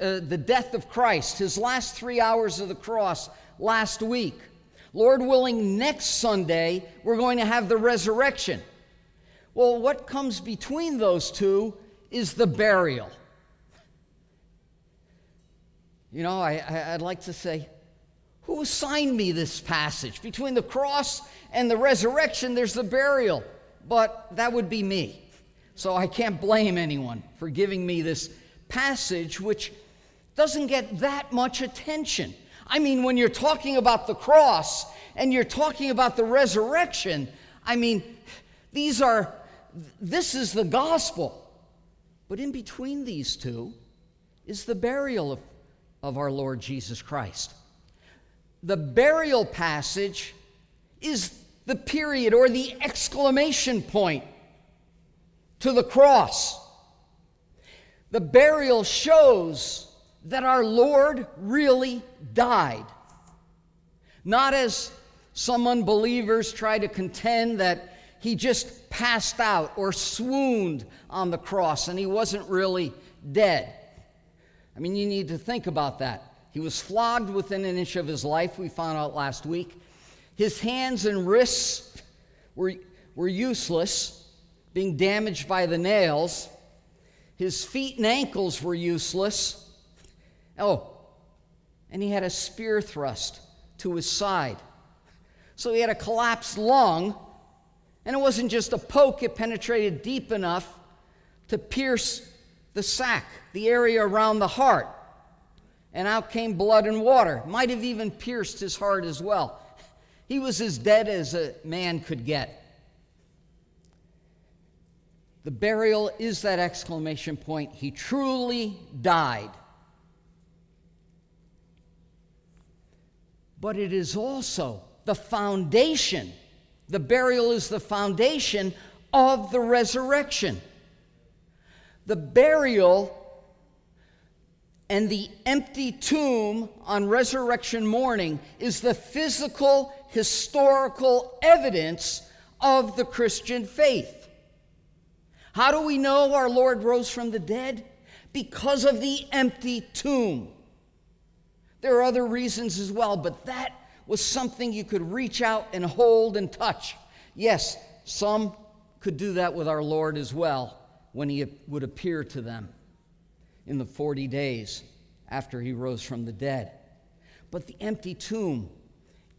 uh, the death of Christ, his last three hours of the cross last week. Lord willing, next Sunday, we're going to have the resurrection. Well, what comes between those two is the burial. You know, I, would like to say, who assigned me this passage? Between the cross and the resurrection, there's the burial. But that would be me. So I can't blame anyone for giving me this passage, which doesn't get that much attention. I mean, when you're talking about the cross and you're talking about the resurrection, I mean, these are, this is the gospel. But in between these two is the burial of, of our Lord Jesus Christ. The burial passage is the period or the exclamation point to the cross. The burial shows that our Lord really died. Not as some unbelievers try to contend that he just passed out or swooned on the cross and he wasn't really dead. I mean, you need to think about that. He was flogged within an inch of his life, we found out last week. His hands and wrists were, were useless, being damaged by the nails. His feet and ankles were useless. Oh, and he had a spear thrust to his side. So he had a collapsed lung, and it wasn't just a poke, it penetrated deep enough to pierce the sac, the area around the heart. And out came blood and water. Might have even pierced his heart as well. He was as dead as a man could get. The burial is that exclamation point. He truly died. but it is also the foundation. The burial is the foundation of the resurrection. The burial and the empty tomb on resurrection morning is the physical, historical evidence of the Christian faith. How do we know our Lord rose from the dead? Because of the empty tomb. There are other reasons as well, but that was something you could reach out and hold and touch. Yes, some could do that with our Lord as well when he would appear to them in the 40 days after he rose from the dead. But the empty tomb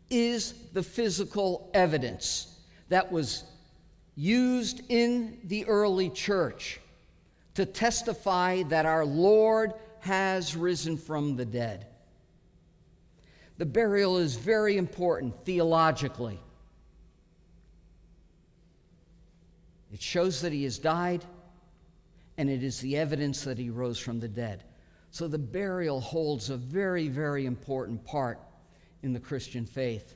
is the physical evidence that was used in the early church to testify that our Lord has risen from the dead. The burial is very important theologically. It shows that he has died, and it is the evidence that he rose from the dead. So the burial holds a very, very important part in the Christian faith.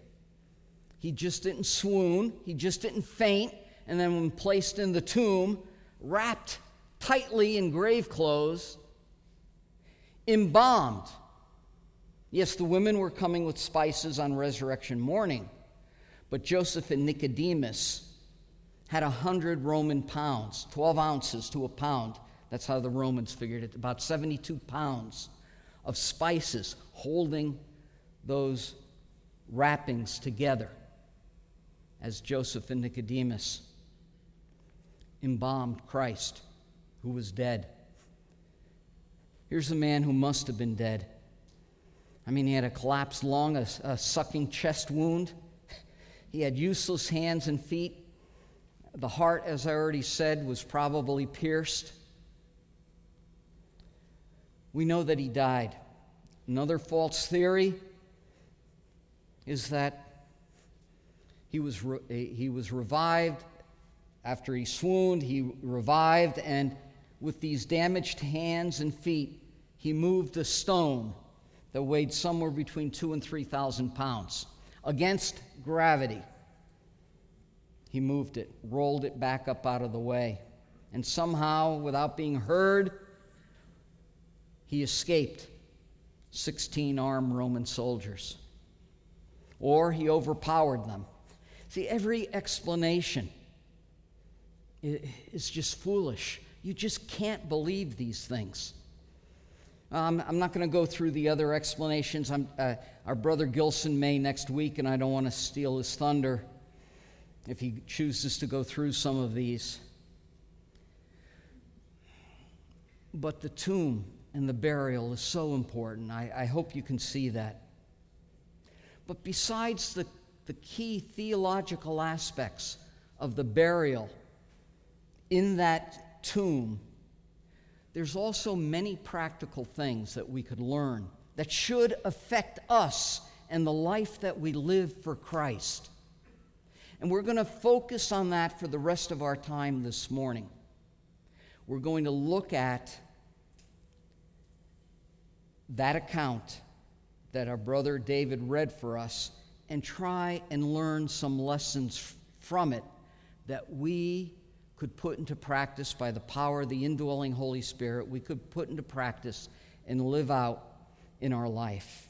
He just didn't swoon, he just didn't faint, and then, when placed in the tomb, wrapped tightly in grave clothes, embalmed Yes, the women were coming with spices on resurrection morning, but Joseph and Nicodemus had a hundred Roman pounds, 12 ounces to a pound. That's how the Romans figured it, about 72 pounds of spices holding those wrappings together as Joseph and Nicodemus embalmed Christ, who was dead. Here's a man who must have been dead. I mean, he had a collapsed lung, a, a sucking chest wound. He had useless hands and feet. The heart, as I already said, was probably pierced. We know that he died. Another false theory is that he was, re- he was revived. After he swooned, he revived, and with these damaged hands and feet, he moved a stone that weighed somewhere between two and 3,000 pounds. Against gravity, he moved it, rolled it back up out of the way. And somehow, without being heard, he escaped 16 armed Roman soldiers. Or he overpowered them. See, every explanation is just foolish. You just can't believe these things. Um, I'm not going to go through the other explanations. Uh, our brother Gilson may next week, and I don't want to steal his thunder if he chooses to go through some of these. But the tomb and the burial is so important. I, I hope you can see that. But besides the, the key theological aspects of the burial in that tomb, there's also many practical things that we could learn that should affect us and the life that we live for Christ. And we're going to focus on that for the rest of our time this morning. We're going to look at that account that our brother David read for us and try and learn some lessons from it that we could put into practice by the power of the indwelling Holy Spirit, we could put into practice and live out in our life.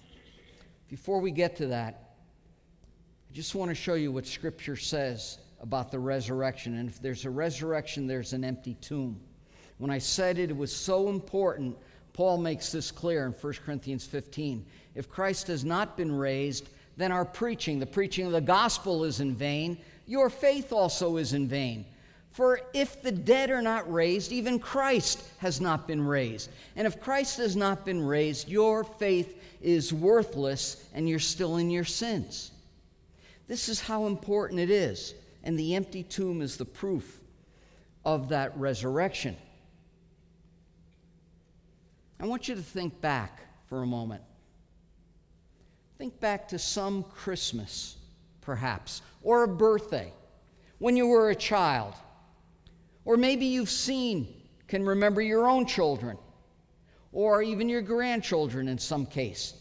Before we get to that, I just want to show you what Scripture says about the resurrection. And if there's a resurrection, there's an empty tomb. When I said it, it was so important, Paul makes this clear in 1 Corinthians 15. If Christ has not been raised, then our preaching, the preaching of the gospel, is in vain. Your faith also is in vain. For if the dead are not raised, even Christ has not been raised. And if Christ has not been raised, your faith is worthless and you're still in your sins. This is how important it is. And the empty tomb is the proof of that resurrection. I want you to think back for a moment. Think back to some Christmas, perhaps, or a birthday when you were a child or maybe you've seen, can remember your own children, or even your grandchildren in some case.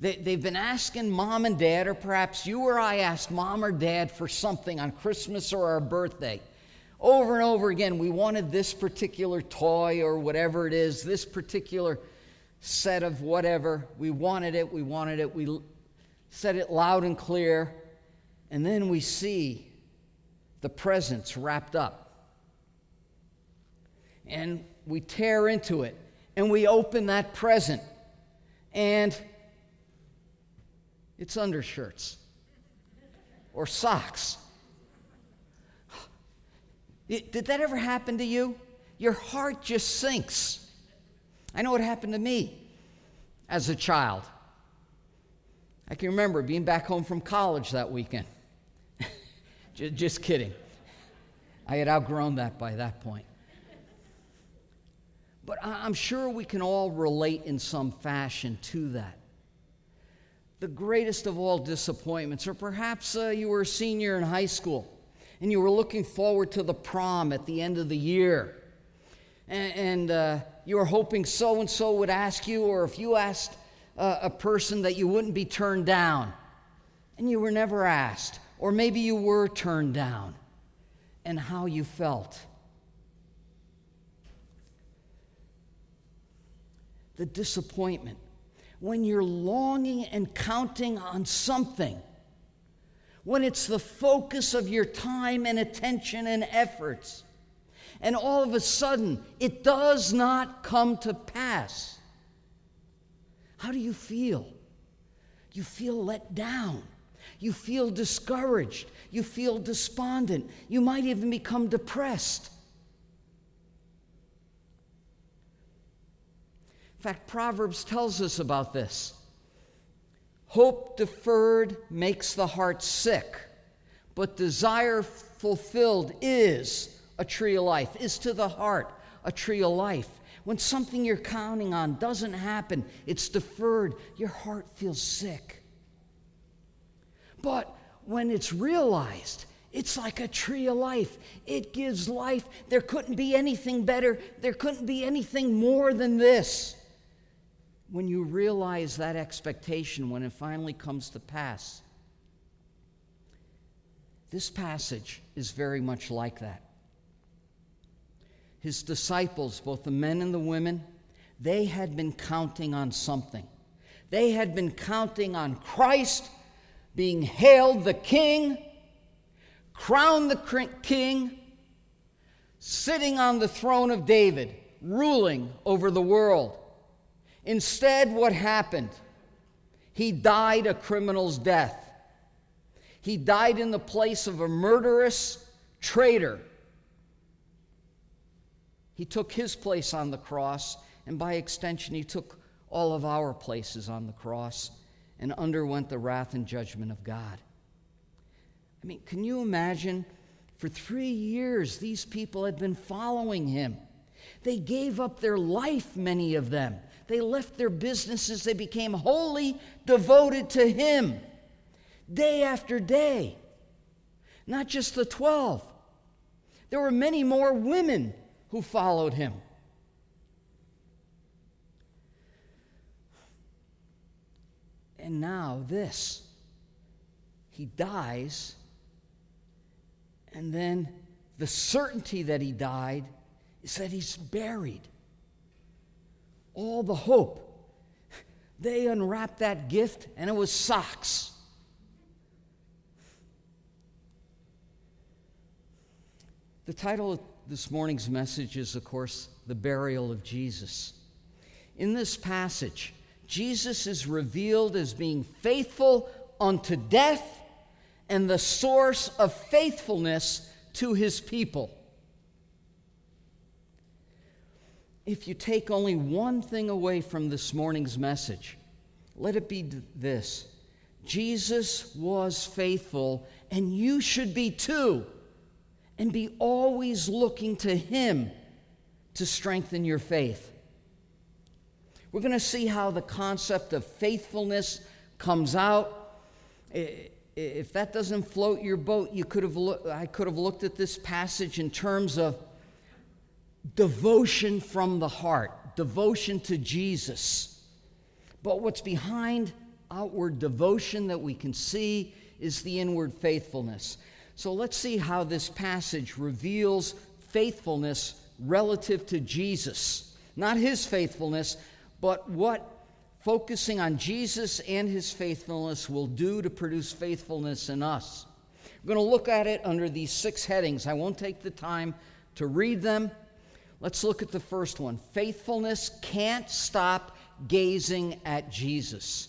They, they've been asking mom and dad, or perhaps you or I asked mom or dad for something on Christmas or our birthday. Over and over again, we wanted this particular toy or whatever it is, this particular set of whatever. We wanted it, we wanted it, we said it loud and clear, and then we see the presents wrapped up and we tear into it and we open that present and it's undershirts or socks. Did that ever happen to you? Your heart just sinks. I know it happened to me as a child. I can remember being back home from college that weekend. just kidding. I had outgrown that by that point. But I'm sure we can all relate in some fashion to that. The greatest of all disappointments, or perhaps uh, you were a senior in high school and you were looking forward to the prom at the end of the year. And, and uh, you were hoping so and so would ask you, or if you asked uh, a person, that you wouldn't be turned down. And you were never asked. Or maybe you were turned down, and how you felt. The disappointment, when you're longing and counting on something, when it's the focus of your time and attention and efforts, and all of a sudden it does not come to pass. How do you feel? You feel let down. You feel discouraged. You feel despondent. You might even become depressed. Fact, Proverbs tells us about this. Hope deferred makes the heart sick, but desire fulfilled is a tree of life, is to the heart a tree of life. When something you're counting on doesn't happen, it's deferred, your heart feels sick. But when it's realized, it's like a tree of life. It gives life. There couldn't be anything better. There couldn't be anything more than this when you realize that expectation when it finally comes to pass. This passage is very much like that. His disciples, both the men and the women, they had been counting on something. They had been counting on Christ being hailed the king, crowned the king, sitting on the throne of David, ruling over the world. Instead, what happened? He died a criminal's death. He died in the place of a murderous traitor. He took his place on the cross, and by extension, he took all of our places on the cross and underwent the wrath and judgment of God. I mean, can you imagine? For three years, these people had been following him. They gave up their life, many of them. They left their businesses. They became wholly devoted to him day after day. Not just the 12, there were many more women who followed him. And now, this. He dies, and then the certainty that he died is that he's buried. All the hope. They unwrapped that gift, and it was socks. The title of this morning's message is, of course, the burial of Jesus. In this passage, Jesus is revealed as being faithful unto death and the source of faithfulness to his people. If you take only one thing away from this morning's message, let it be this Jesus was faithful, and you should be too, and be always looking to Him to strengthen your faith. We're going to see how the concept of faithfulness comes out. If that doesn't float your boat, you could have I could have looked at this passage in terms of devotion from the heart, devotion to Jesus. But what's behind outward devotion that we can see is the inward faithfulness. So let's see how this passage reveals faithfulness relative to Jesus. Not his faithfulness, but what focusing on Jesus and his faithfulness will do to produce faithfulness in us. We're going to look at it under these six headings. I won't take the time to read them. Let's look at the first one. Faithfulness can't stop gazing at Jesus.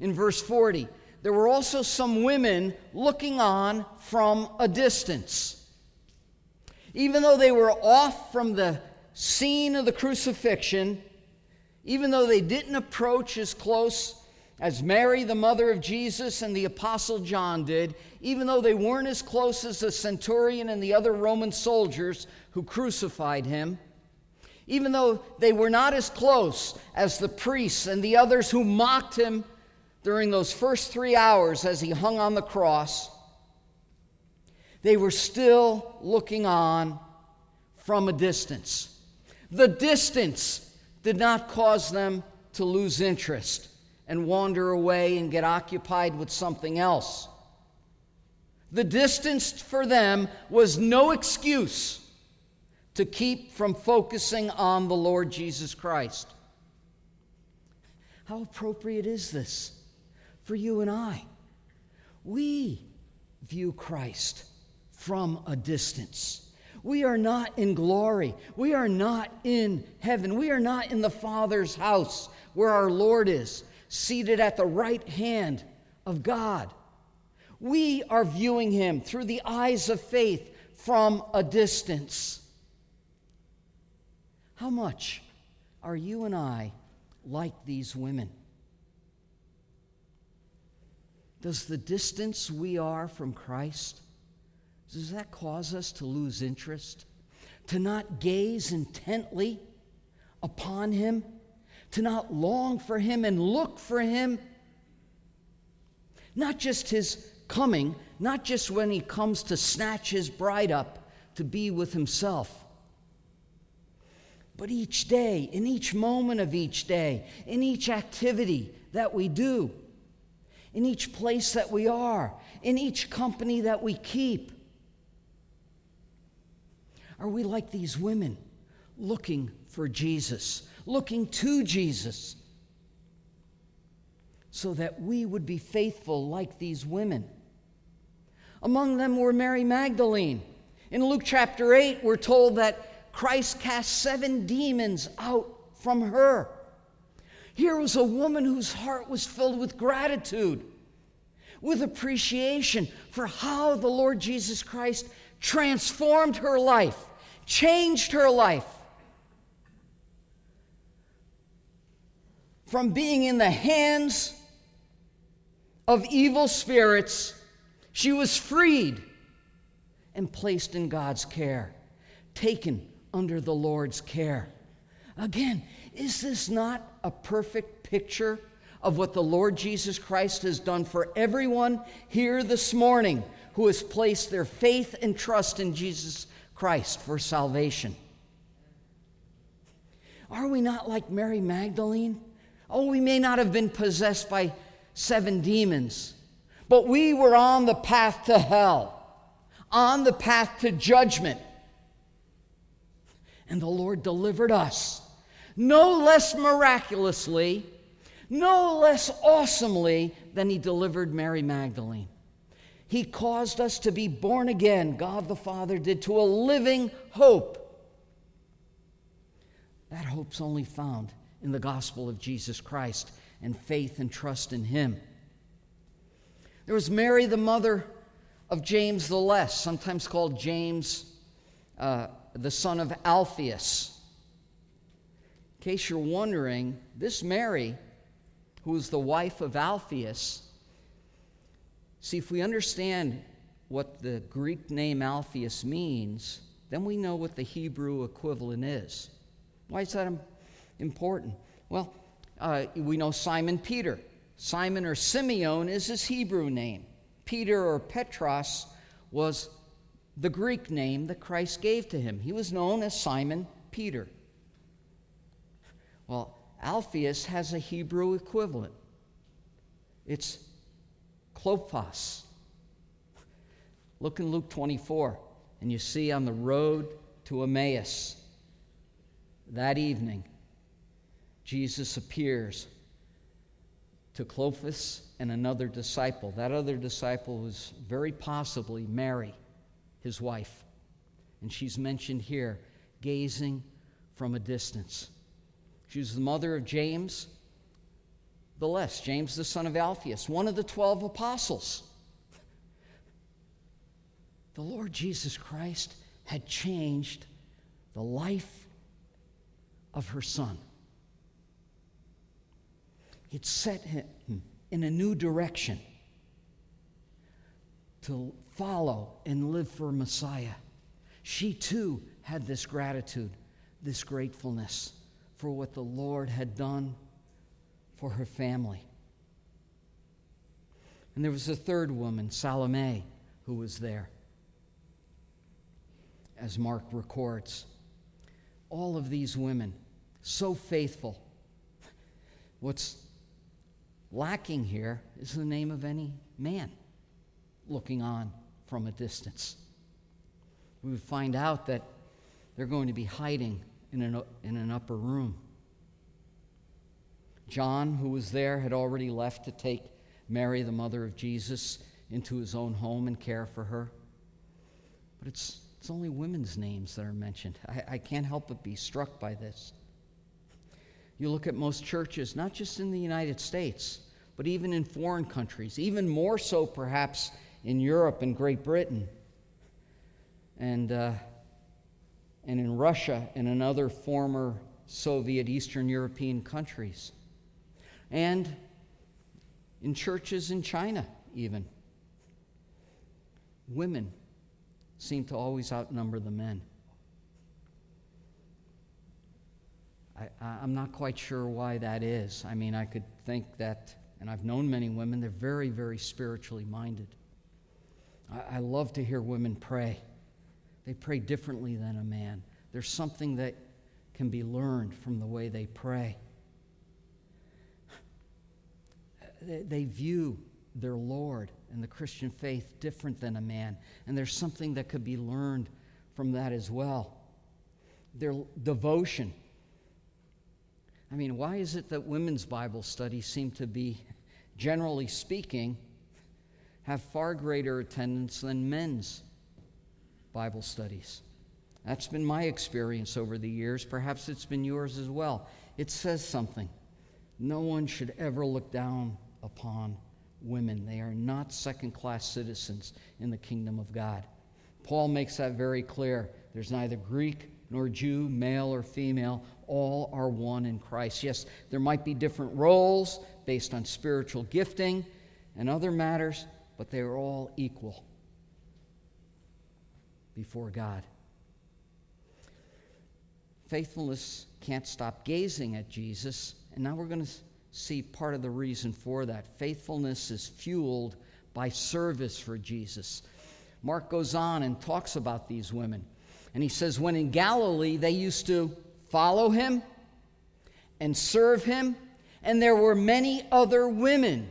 In verse 40, there were also some women looking on from a distance. Even though they were off from the scene of the crucifixion, even though they didn't approach as close as Mary, the mother of Jesus, and the Apostle John did, even though they weren't as close as the centurion and the other Roman soldiers who crucified him, even though they were not as close as the priests and the others who mocked him during those first three hours as he hung on the cross, they were still looking on from a distance. The distance did not cause them to lose interest and wander away and get occupied with something else. The distance for them was no excuse to keep from focusing on the Lord Jesus Christ. How appropriate is this for you and I? We view Christ from a distance. We are not in glory. We are not in heaven. We are not in the Father's house where our Lord is, seated at the right hand of God. We are viewing him through the eyes of faith from a distance. How much are you and I like these women? Does the distance we are from Christ does that cause us to lose interest? To not gaze intently upon Him? To not long for Him and look for Him? Not just His coming, not just when He comes to snatch His bride up to be with Himself, but each day, in each moment of each day, in each activity that we do, in each place that we are, in each company that we keep. Are we like these women looking for Jesus, looking to Jesus, so that we would be faithful like these women? Among them were Mary Magdalene. In Luke chapter 8, we're told that Christ cast seven demons out from her. Here was a woman whose heart was filled with gratitude, with appreciation for how the Lord Jesus Christ transformed her life, changed her life. From being in the hands of evil spirits, she was freed and placed in God's care, taken under the Lord's care. Again, is this not a perfect picture of what the Lord Jesus Christ has done for everyone here this morning who has placed their faith and trust in Jesus Christ for salvation? Are we not like Mary Magdalene? Oh, we may not have been possessed by seven demons, but we were on the path to hell, on the path to judgment. And the Lord delivered us no less miraculously, no less awesomely than he delivered Mary Magdalene. He caused us to be born again, God the Father did, to a living hope. That hope's only found in the gospel of Jesus Christ and faith and trust in him. There was Mary, the mother of James the Less, sometimes called James, uh, the son of Alphaeus. In case you're wondering, this Mary, who is the wife of Alphaeus, see, if we understand what the Greek name Alphaeus means, then we know what the Hebrew equivalent is. Why is that important? Well, uh, we know Simon Peter. Simon or Simeon is his Hebrew name. Peter or Petros was the Greek name that Christ gave to him. He was known as Simon Peter. Well, Alphaeus has a Hebrew equivalent. It's Clopas. Look in Luke 24, and you see on the road to Emmaus that evening, Jesus appears to Clopas and another disciple. That other disciple was very possibly Mary, his wife. And she's mentioned here, gazing from a distance. She was the mother of James the Less, James the son of Alphaeus, one of the 12 apostles. The Lord Jesus Christ had changed the life of her son. It set him in a new direction to follow and live for Messiah. She too had this gratitude, this gratefulness for what the Lord had done for her family. And there was a third woman, Salome, who was there, as Mark records. All of these women, so faithful. What's lacking here is the name of any man looking on from a distance. We would find out that they're going to be hiding in an, in an upper room. John, who was there, had already left to take Mary, the mother of Jesus, into his own home and care for her. But it's, it's only women's names that are mentioned. I, I can't help but be struck by this. You look at most churches, not just in the United States, but even in foreign countries, even more so perhaps in Europe and Great Britain. And uh, and in Russia and in other former Soviet Eastern European countries, and in churches in China, even. Women seem to always outnumber the men. I, am not quite sure why that is. I mean, I could think that, and I've known many women, they're very, very spiritually minded. I, I love to hear women pray. They pray differently than a man. There's something that can be learned from the way they pray. They view their Lord and the Christian faith different than a man, and there's something that could be learned from that as well. Their devotion. I mean, why is it that women's Bible studies seem to be, generally speaking, have far greater attendance than men's? Bible studies. That's been my experience over the years. Perhaps it's been yours as well. It says something. No one should ever look down upon women. They are not second class citizens in the kingdom of God. Paul makes that very clear. There's neither Greek nor Jew, male or female. All are one in Christ. Yes, there might be different roles based on spiritual gifting and other matters, but they are all equal before God. Faithfulness can't stop gazing at Jesus, and now we're going to see part of the reason for that. Faithfulness is fueled by service for Jesus. Mark goes on and talks about these women. And he says, when in Galilee, they used to follow him and serve him, and there were many other women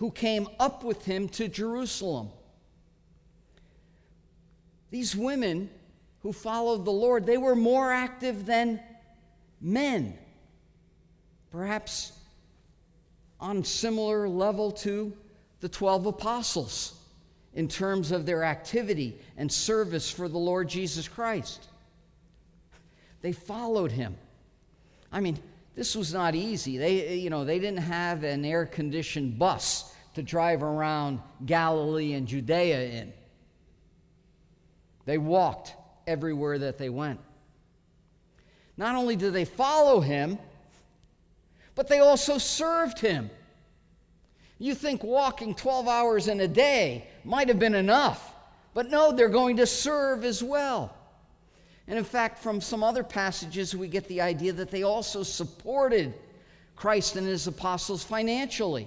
who came up with him to Jerusalem. These women who followed the Lord, they were more active than men. Perhaps on similar level to the 12 apostles in terms of their activity and service for the Lord Jesus Christ. They followed him. I mean, this was not easy. They, you know, they didn't have an air conditioned bus to drive around Galilee and Judea in. They walked everywhere that they went. Not only did they follow him, but they also served him. You think walking 12 hours in a day might have been enough, but no, they're going to serve as well. And in fact, from some other passages, we get the idea that they also supported Christ and his apostles financially,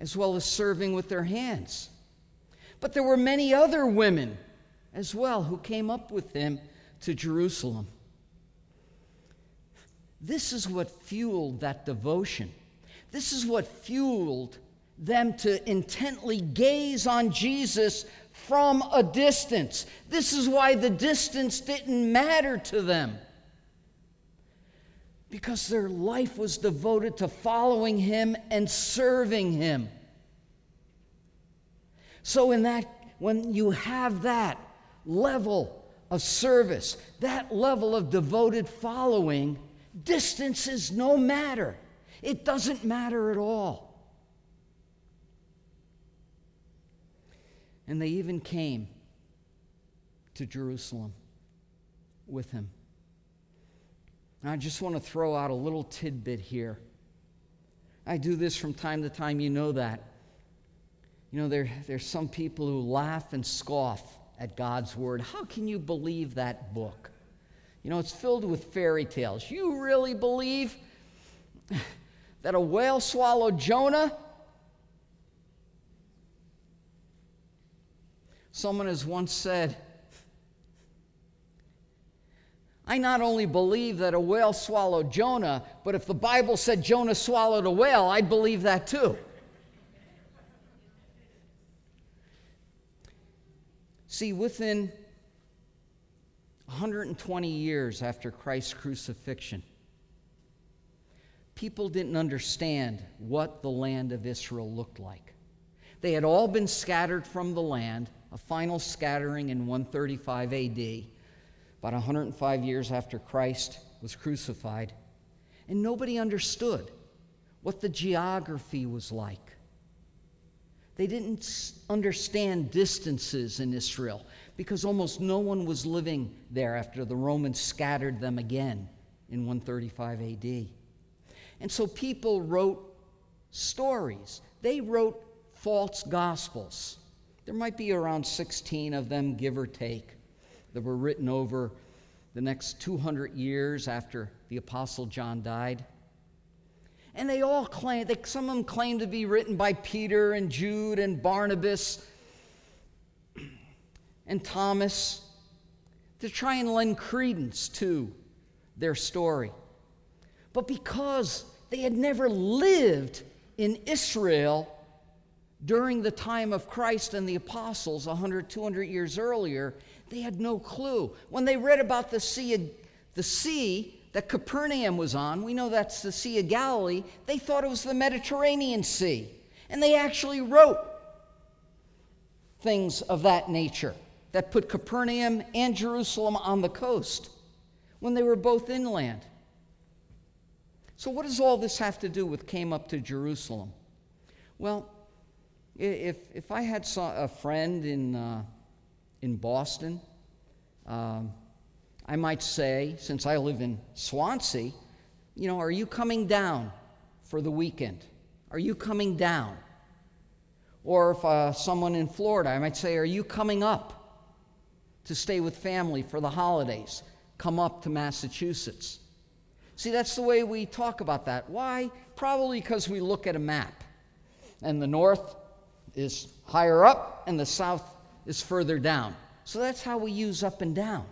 as well as serving with their hands. But there were many other women as well who came up with him to Jerusalem. This is what fueled that devotion. This is what fueled them to intently gaze on Jesus from a distance. This is why the distance didn't matter to them. Because their life was devoted to following him and serving him. So, in that, when you have that level of service, that level of devoted following, distance is no matter. It doesn't matter at all. And they even came to Jerusalem with him. I just want to throw out a little tidbit here. I do this from time to time, you know that. You know, there, there's some people who laugh and scoff at God's word. How can you believe that book? You know, it's filled with fairy tales. You really believe that a whale swallowed Jonah? Someone has once said, I not only believe that a whale swallowed Jonah, but if the Bible said Jonah swallowed a whale, I'd believe that too. See, within 120 years after Christ's crucifixion, people didn't understand what the land of Israel looked like. They had all been scattered from the land, a final scattering in 135 AD, about 105 years after Christ was crucified. And nobody understood what the geography was like. They didn't understand distances in Israel because almost no one was living there after the Romans scattered them again in 135 AD. And so people wrote stories. They wrote false gospels. There might be around 16 of them, give or take, that were written over the next 200 years after the Apostle John died. And they all claim, they, some of them claim to be written by Peter and Jude and Barnabas and Thomas to try and lend credence to their story. But because they had never lived in Israel during the time of Christ and the apostles 100, 200 years earlier, they had no clue. When they read about the sea, the sea that Capernaum was on, we know that's the Sea of Galilee, they thought it was the Mediterranean Sea. And they actually wrote things of that nature that put Capernaum and Jerusalem on the coast when they were both inland. So, what does all this have to do with came up to Jerusalem? Well, if, if I had a friend in, uh, in Boston, um, I might say, since I live in Swansea, you know, are you coming down for the weekend? Are you coming down? Or if uh, someone in Florida, I might say, Are you coming up to stay with family for the holidays? Come up to Massachusetts. See, that's the way we talk about that. Why? Probably because we look at a map. And the north is higher up, and the south is further down. So that's how we use up and down.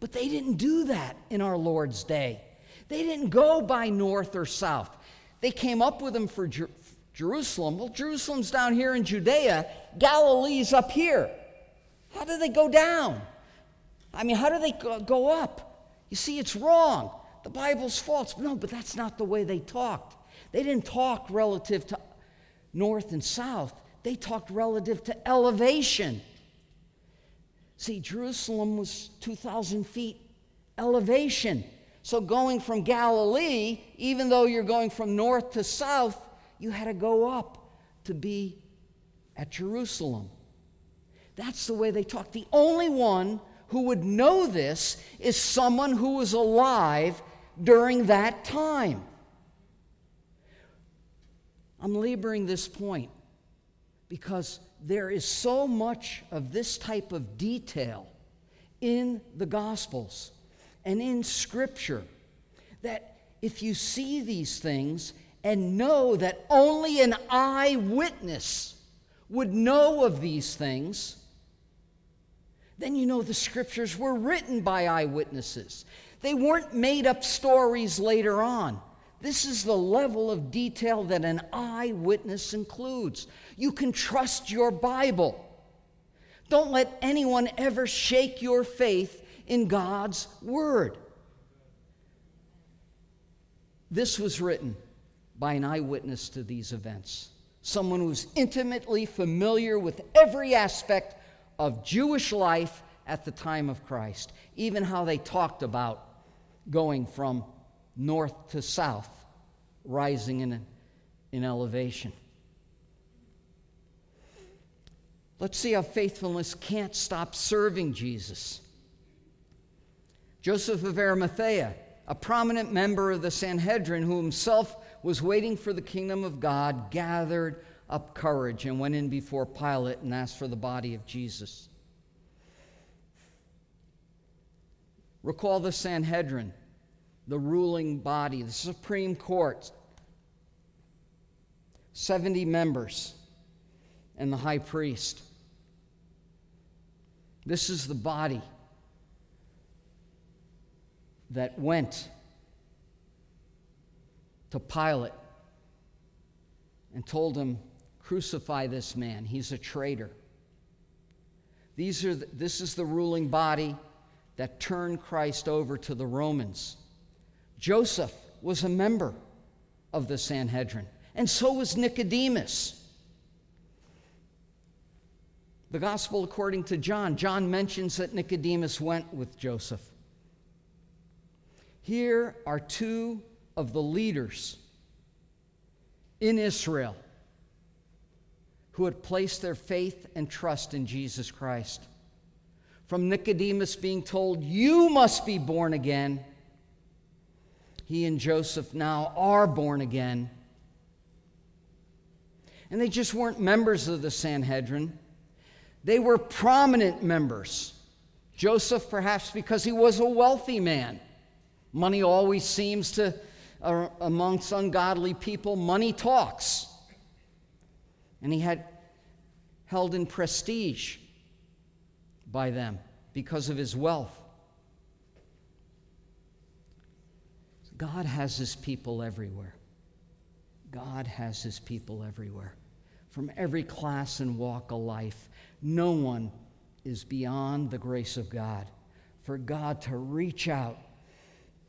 But they didn't do that in our Lord's day. They didn't go by north or south. They came up with them for Jer- Jerusalem. Well, Jerusalem's down here in Judea, Galilee's up here. How do they go down? I mean, how do they go up? You see, it's wrong. The Bible's false. No, but that's not the way they talked. They didn't talk relative to north and south, they talked relative to elevation. See, Jerusalem was 2,000 feet elevation. So, going from Galilee, even though you're going from north to south, you had to go up to be at Jerusalem. That's the way they talk. The only one who would know this is someone who was alive during that time. I'm laboring this point because there is so much of this type of detail in the Gospels and in Scripture that if you see these things and know that only an eyewitness would know of these things, then you know the scriptures were written by eyewitnesses. They weren't made up stories later on. This is the level of detail that an eyewitness includes. You can trust your Bible. Don't let anyone ever shake your faith in God's Word. This was written by an eyewitness to these events, someone who's intimately familiar with every aspect of Jewish life at the time of Christ, even how they talked about going from north to south, rising in, in elevation. Let's see how faithfulness can't stop serving Jesus. Joseph of Arimathea, a prominent member of the Sanhedrin who himself was waiting for the kingdom of God, gathered up courage and went in before Pilate and asked for the body of Jesus. Recall the Sanhedrin, the ruling body, the Supreme Court, 70 members, and the high priest. This is the body that went to Pilate and told him, Crucify this man. He's a traitor. These are the, this is the ruling body that turned Christ over to the Romans. Joseph was a member of the Sanhedrin, and so was Nicodemus. The gospel according to John, John mentions that Nicodemus went with Joseph. Here are two of the leaders in Israel who had placed their faith and trust in Jesus Christ. From Nicodemus being told, You must be born again, he and Joseph now are born again. And they just weren't members of the Sanhedrin, they were prominent members. Joseph, perhaps because he was a wealthy man. Money always seems to uh, amongst ungodly people, money talks. And he had held in prestige by them because of his wealth. God has his people everywhere. God has his people everywhere. From every class and walk of life, no one is beyond the grace of God. For God to reach out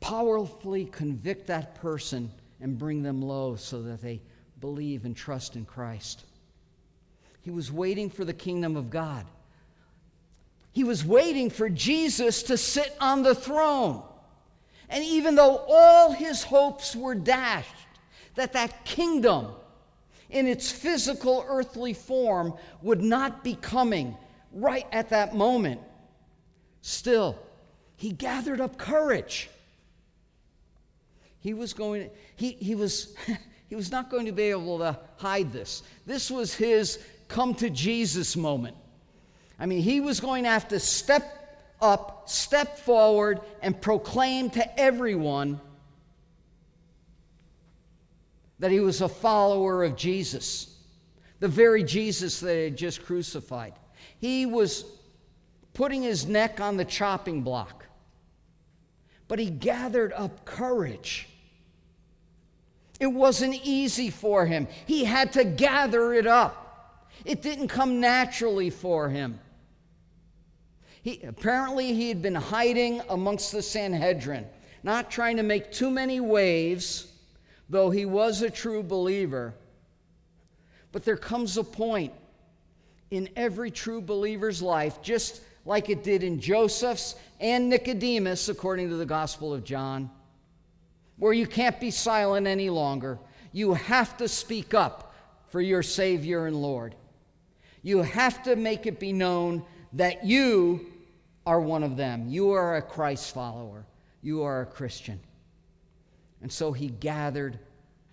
powerfully convict that person and bring them low so that they believe and trust in Christ. He was waiting for the kingdom of God. He was waiting for Jesus to sit on the throne. And even though all his hopes were dashed, that that kingdom in its physical earthly form would not be coming right at that moment, still, he gathered up courage. He was going, he, he was, he was not going to be able to hide this. This was his come to Jesus moment. I mean, he was going to have to step up, step forward, and proclaim to everyone that he was a follower of Jesus, the very Jesus that had just crucified. He was putting his neck on the chopping block, but he gathered up courage. It wasn't easy for him. He had to gather it up. It didn't come naturally for him. He, apparently, he had been hiding amongst the Sanhedrin, not trying to make too many waves, though he was a true believer. But there comes a point in every true believer's life, just like it did in Joseph's and Nicodemus, according to the Gospel of John, where you can't be silent any longer. You have to speak up for your Savior and Lord. You have to make it be known that you are one of them. You are a Christ follower. You are a Christian. And so he gathered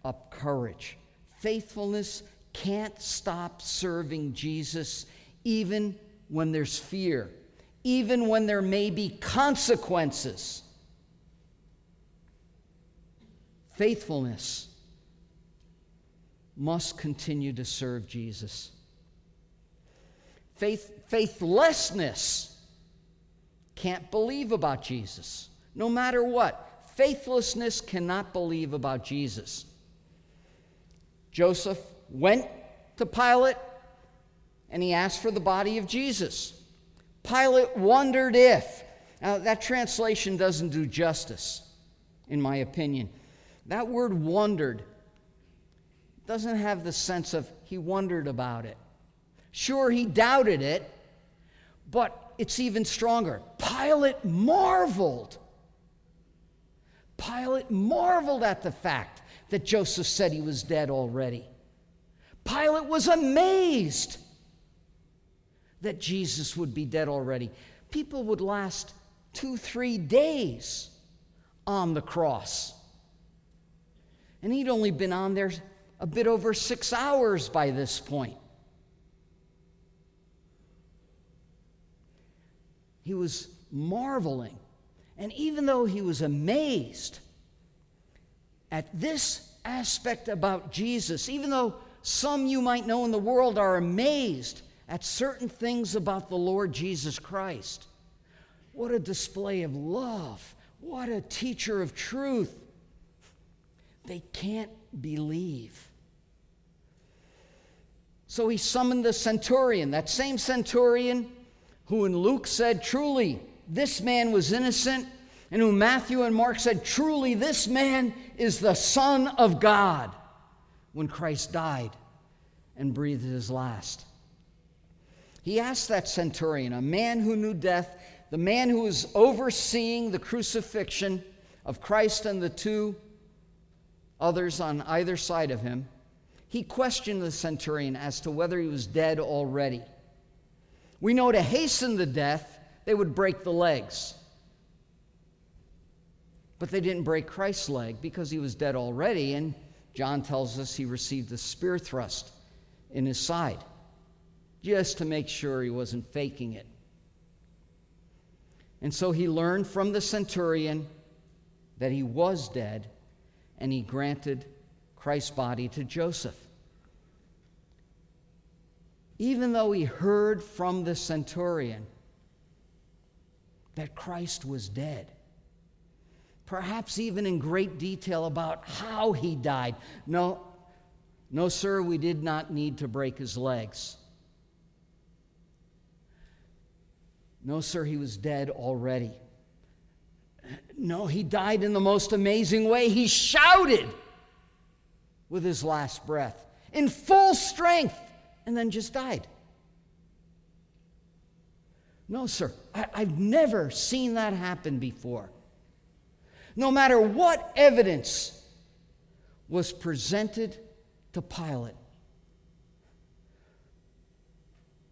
up courage. Faithfulness can't stop serving Jesus even when there's fear, even when there may be consequences. Faithfulness must continue to serve Jesus. Faith, faithlessness can't believe about Jesus, no matter what. Faithlessness cannot believe about Jesus. Joseph went to Pilate and he asked for the body of Jesus. Pilate wondered if. Now, that translation doesn't do justice, in my opinion. That word wondered doesn't have the sense of he wondered about it. Sure, he doubted it, but it's even stronger. Pilate marveled. Pilate marveled at the fact that Joseph said he was dead already. Pilate was amazed that Jesus would be dead already. People would last two, three days on the cross. And he'd only been on there a bit over six hours by this point. He was marveling. And even though he was amazed at this aspect about Jesus, even though some you might know in the world are amazed at certain things about the Lord Jesus Christ, what a display of love! What a teacher of truth! They can't believe. So he summoned the centurion, that same centurion who in Luke said, Truly, this man was innocent, and who Matthew and Mark said, Truly, this man is the Son of God, when Christ died and breathed his last. He asked that centurion, a man who knew death, the man who was overseeing the crucifixion of Christ and the two others on either side of him, he questioned the centurion as to whether he was dead already. We know to hasten the death, they would break the legs. But they didn't break Christ's leg because he was dead already, and John tells us he received a spear thrust in his side just to make sure he wasn't faking it. And so he learned from the centurion that he was dead, and he granted Christ's body to Joseph even though he heard from the centurion that Christ was dead, perhaps even in great detail about how he died. No, no, sir, we did not need to break his legs. No, sir, he was dead already. No, he died in the most amazing way. He shouted with his last breath in full strength and then just died. No, sir, I, have never seen that happen before. No matter what evidence was presented to Pilate,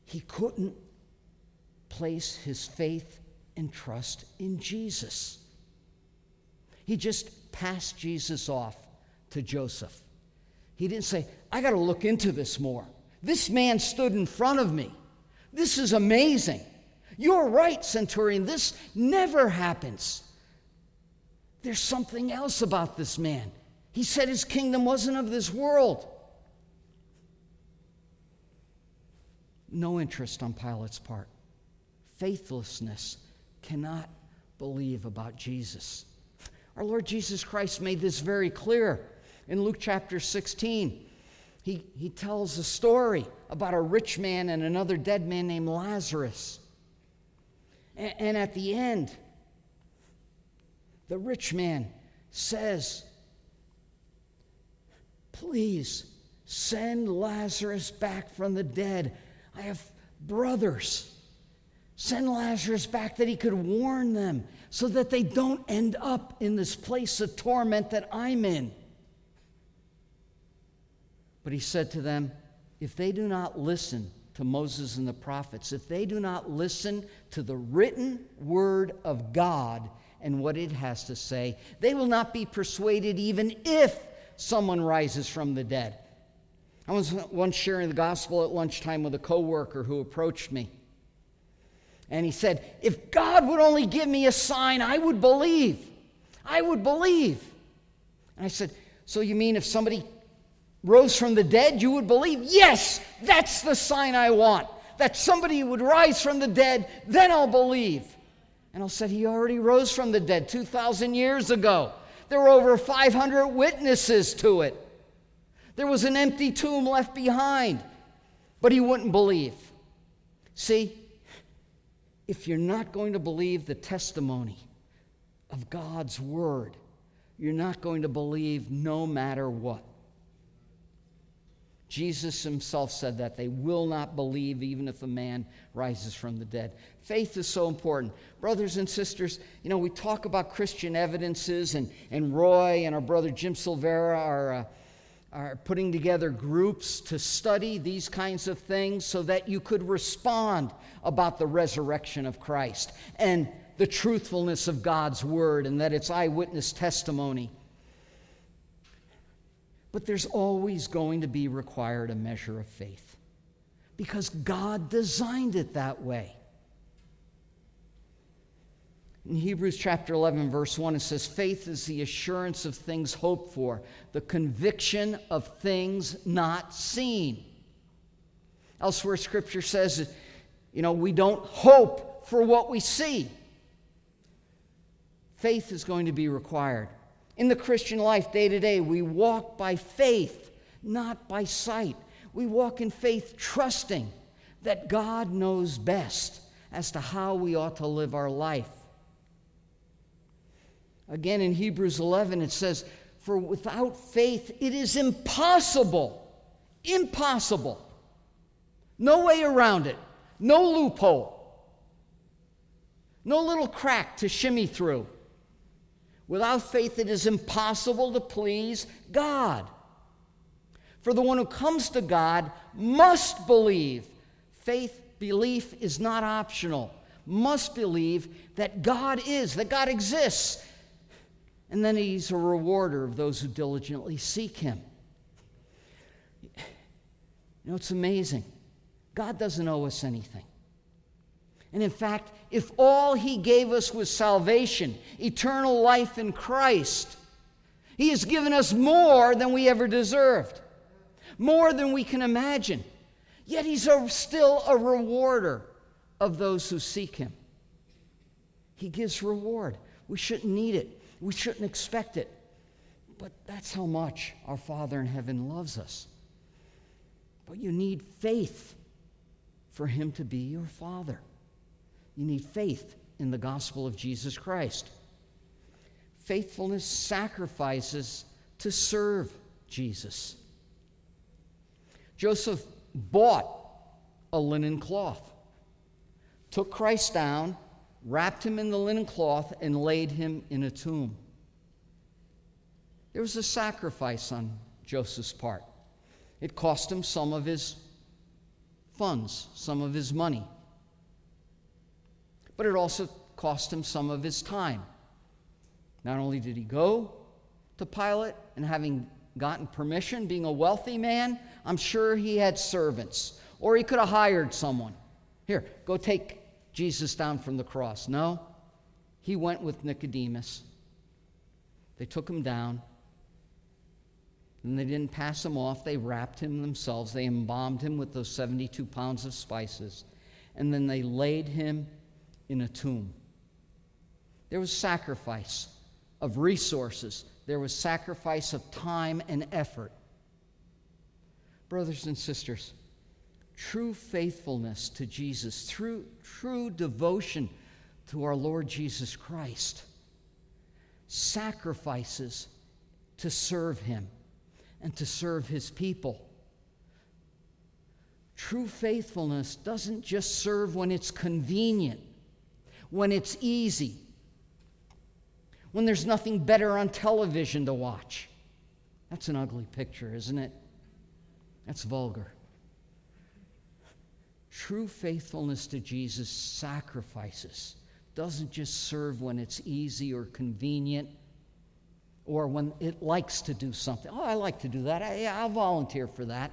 he couldn't place his faith and trust in Jesus. He just passed Jesus off to Joseph. He didn't say, I got to look into this more. This man stood in front of me. This is amazing. You're right, Centurion. This never happens. There's something else about this man. He said his kingdom wasn't of this world. No interest on Pilate's part. Faithlessness cannot believe about Jesus. Our Lord Jesus Christ made this very clear in Luke chapter 16. He, he tells a story about a rich man and another dead man named Lazarus. And, and at the end, the rich man says, Please send Lazarus back from the dead. I have brothers. Send Lazarus back that he could warn them so that they don't end up in this place of torment that I'm in. But he said to them, If they do not listen to Moses and the prophets, if they do not listen to the written word of God and what it has to say, they will not be persuaded even if someone rises from the dead. I was once sharing the gospel at lunchtime with a coworker who approached me. And he said, If God would only give me a sign, I would believe. I would believe. And I said, So you mean if somebody rose from the dead, you would believe? Yes, that's the sign I want. That somebody would rise from the dead, then I'll believe. And I said, He already rose from the dead 2,000 years ago. There were over 500 witnesses to it. There was an empty tomb left behind, but he wouldn't believe. See, if you're not going to believe the testimony of God's word, you're not going to believe no matter what. Jesus himself said that they will not believe even if a man rises from the dead. Faith is so important. Brothers and sisters, you know, we talk about Christian evidences, and, and Roy and our brother Jim Silvera are, uh, are putting together groups to study these kinds of things so that you could respond about the resurrection of Christ and the truthfulness of God's word and that it's eyewitness testimony. But there's always going to be required a measure of faith because God designed it that way. In Hebrews chapter 11, verse 1, it says, Faith is the assurance of things hoped for, the conviction of things not seen. Elsewhere, scripture says, you know, we don't hope for what we see. Faith is going to be required. In the Christian life, day to day, we walk by faith, not by sight. We walk in faith, trusting that God knows best as to how we ought to live our life. Again, in Hebrews 11, it says, For without faith, it is impossible, impossible, no way around it, no loophole, no little crack to shimmy through. Without faith, it is impossible to please God. For the one who comes to God must believe. Faith, belief is not optional. Must believe that God is, that God exists. And then He's a rewarder of those who diligently seek Him. You know, it's amazing. God doesn't owe us anything. And in fact, if all He gave us was salvation, eternal life in Christ, He has given us more than we ever deserved, more than we can imagine. Yet He's a, still a rewarder of those who seek Him. He gives reward. We shouldn't need it, we shouldn't expect it. But that's how much our Father in heaven loves us. But you need faith for Him to be your Father. You need faith in the gospel of Jesus Christ. Faithfulness sacrifices to serve Jesus. Joseph bought a linen cloth, took Christ down, wrapped him in the linen cloth, and laid him in a tomb. There was a sacrifice on Joseph's part. It cost him some of his funds, some of his money. But it also cost him some of his time. Not only did he go to Pilate and having gotten permission, being a wealthy man, I'm sure he had servants, or he could have hired someone. Here, go take Jesus down from the cross. No, he went with Nicodemus. They took him down. And they didn't pass him off. They wrapped him themselves. They embalmed him with those 72 pounds of spices. And then they laid him in a tomb. There was sacrifice of resources, there was sacrifice of time and effort. Brothers and sisters, true faithfulness to Jesus, true, true devotion to our Lord Jesus Christ, sacrifices to serve Him and to serve His people. True faithfulness doesn't just serve when it's convenient, when it's easy, when there's nothing better on television to watch. That's an ugly picture, isn't it? That's vulgar. True faithfulness to Jesus sacrifices, doesn't just serve when it's easy or convenient or when it likes to do something. Oh, I like to do that. I, I'll volunteer for that.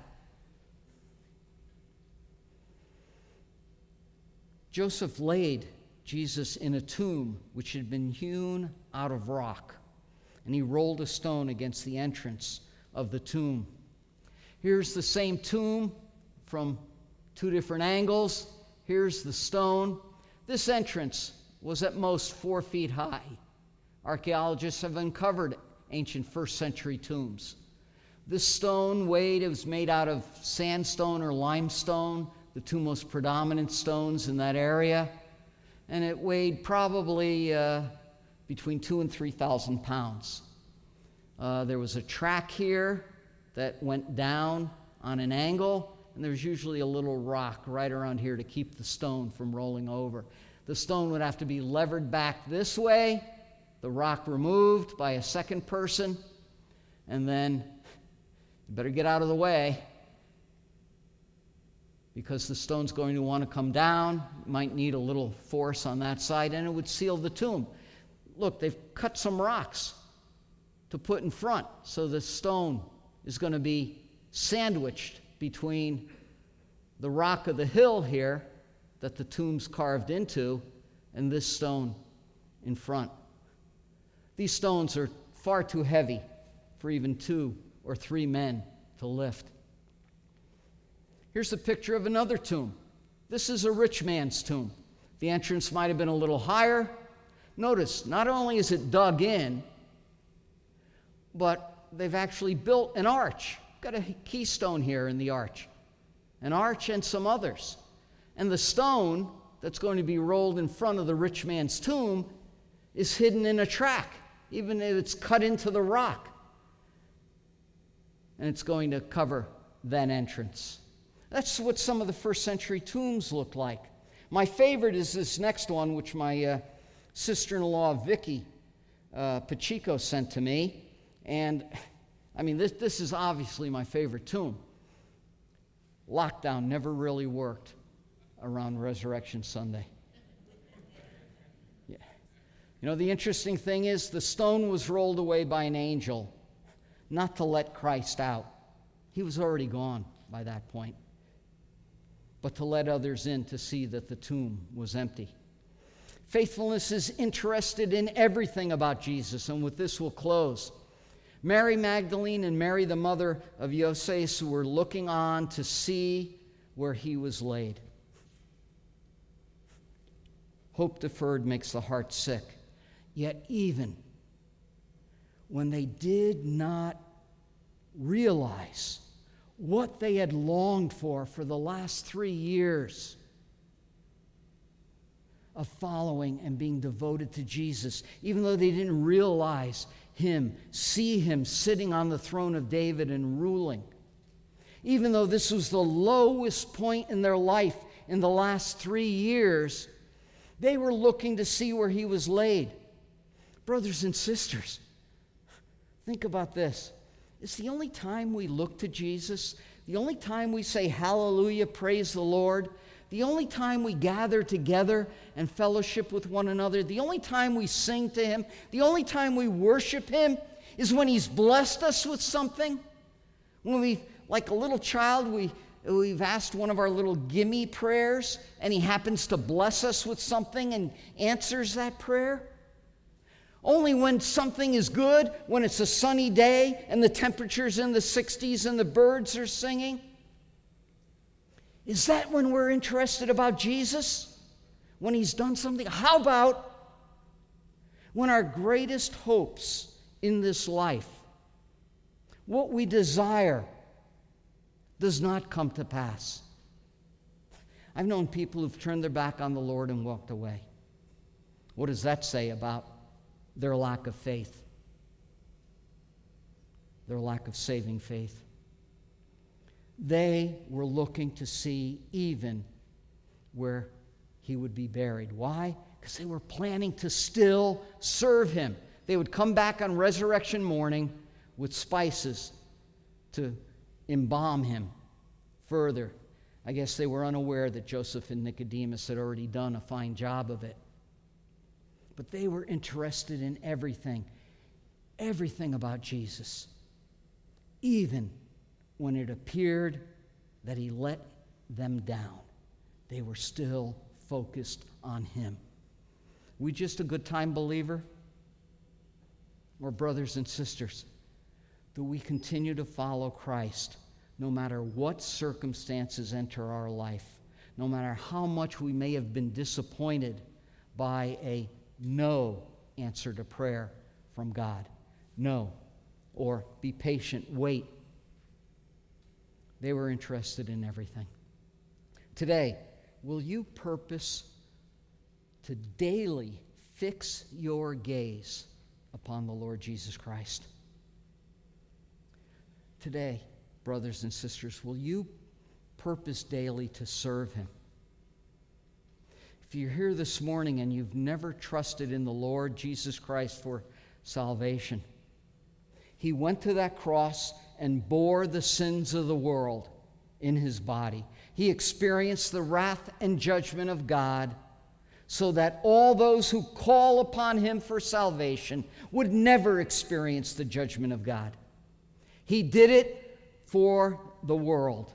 Joseph laid Jesus in a tomb which had been hewn out of rock, and he rolled a stone against the entrance of the tomb. Here's the same tomb from two different angles. Here's the stone. This entrance was at most four feet high. Archaeologists have uncovered ancient first century tombs. This stone weighed, it was made out of sandstone or limestone, the two most predominant stones in that area. And it weighed probably uh, between two and 3,000 pounds. Uh, there was a track here that went down on an angle, and there's usually a little rock right around here to keep the stone from rolling over. The stone would have to be levered back this way, the rock removed by a second person, and then you better get out of the way because the stone's going to want to come down. might need a little force on that side, and it would seal the tomb. Look, they've cut some rocks to put in front so the stone is going to be sandwiched between the rock of the hill here that the tomb's carved into and this stone in front. These stones are far too heavy for even two or three men to lift. Here's a picture of another tomb. This is a rich man's tomb. The entrance might have been a little higher. Notice, not only is it dug in, but they've actually built an arch. Got a keystone here in the arch, an arch and some others. And the stone that's going to be rolled in front of the rich man's tomb is hidden in a track, even if it's cut into the rock. And it's going to cover that entrance. That's what some of the first century tombs looked like. My favorite is this next one, which my uh, sister in law, Vicky uh, Pacheco, sent to me. And I mean, this, this is obviously my favorite tomb. Lockdown never really worked around Resurrection Sunday. Yeah. You know, the interesting thing is the stone was rolled away by an angel, not to let Christ out. He was already gone by that point, but to let others in to see that the tomb was empty. Faithfulness is interested in everything about Jesus, and with this we'll close. Mary Magdalene and Mary, the mother of Joses, were looking on to see where he was laid. Hope deferred makes the heart sick. Yet, even when they did not realize what they had longed for for the last three years of following and being devoted to Jesus, even though they didn't realize him, see him sitting on the throne of David and ruling. Even though this was the lowest point in their life in the last three years, they were looking to see where he was laid. Brothers and sisters, Think about this. It's the only time we look to Jesus, the only time we say hallelujah, praise the Lord, the only time we gather together and fellowship with one another, the only time we sing to Him, the only time we worship Him is when He's blessed us with something. When we, like a little child, we, we've asked one of our little gimme prayers and He happens to bless us with something and answers that prayer. Only when something is good, when it's a sunny day and the temperature's in the 60s and the birds are singing. Is that when we're interested about Jesus? When he's done something? How about when our greatest hopes in this life, what we desire, does not come to pass? I've known people who've turned their back on the Lord and walked away. What does that say about their lack of faith, their lack of saving faith. They were looking to see even where he would be buried. Why? Because they were planning to still serve him. They would come back on resurrection morning with spices to embalm him further. I guess they were unaware that Joseph and Nicodemus had already done a fine job of it but they were interested in everything, everything about Jesus, even when it appeared that he let them down. They were still focused on him. We just a good time believer? Or brothers and sisters? Do we continue to follow Christ no matter what circumstances enter our life, no matter how much we may have been disappointed by a no answer to prayer from God. No. Or be patient, wait. They were interested in everything. Today, will you purpose to daily fix your gaze upon the Lord Jesus Christ? Today, brothers and sisters, will you purpose daily to serve Him? If you're here this morning and you've never trusted in the Lord Jesus Christ for salvation, He went to that cross and bore the sins of the world in His body. He experienced the wrath and judgment of God so that all those who call upon Him for salvation would never experience the judgment of God. He did it for the world,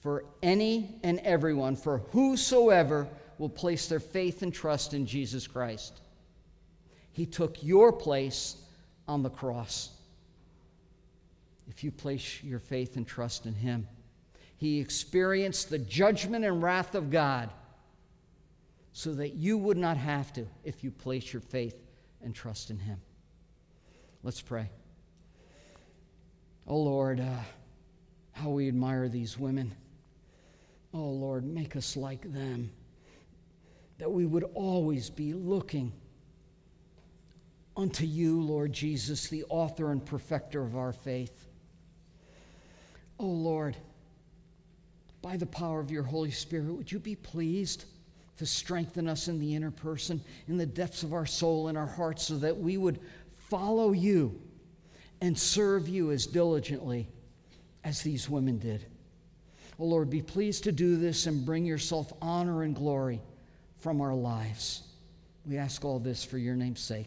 for any and everyone, for whosoever will place their faith and trust in Jesus Christ. He took your place on the cross. If you place your faith and trust in Him, He experienced the judgment and wrath of God so that you would not have to if you place your faith and trust in Him. Let's pray. Oh Lord, uh, how we admire these women. Oh Lord, make us like them that we would always be looking unto you, Lord Jesus, the author and perfecter of our faith. Oh Lord, by the power of your Holy Spirit, would you be pleased to strengthen us in the inner person, in the depths of our soul, in our hearts, so that we would follow you and serve you as diligently as these women did. Oh Lord, be pleased to do this and bring yourself honor and glory from our lives. We ask all this for your name's sake.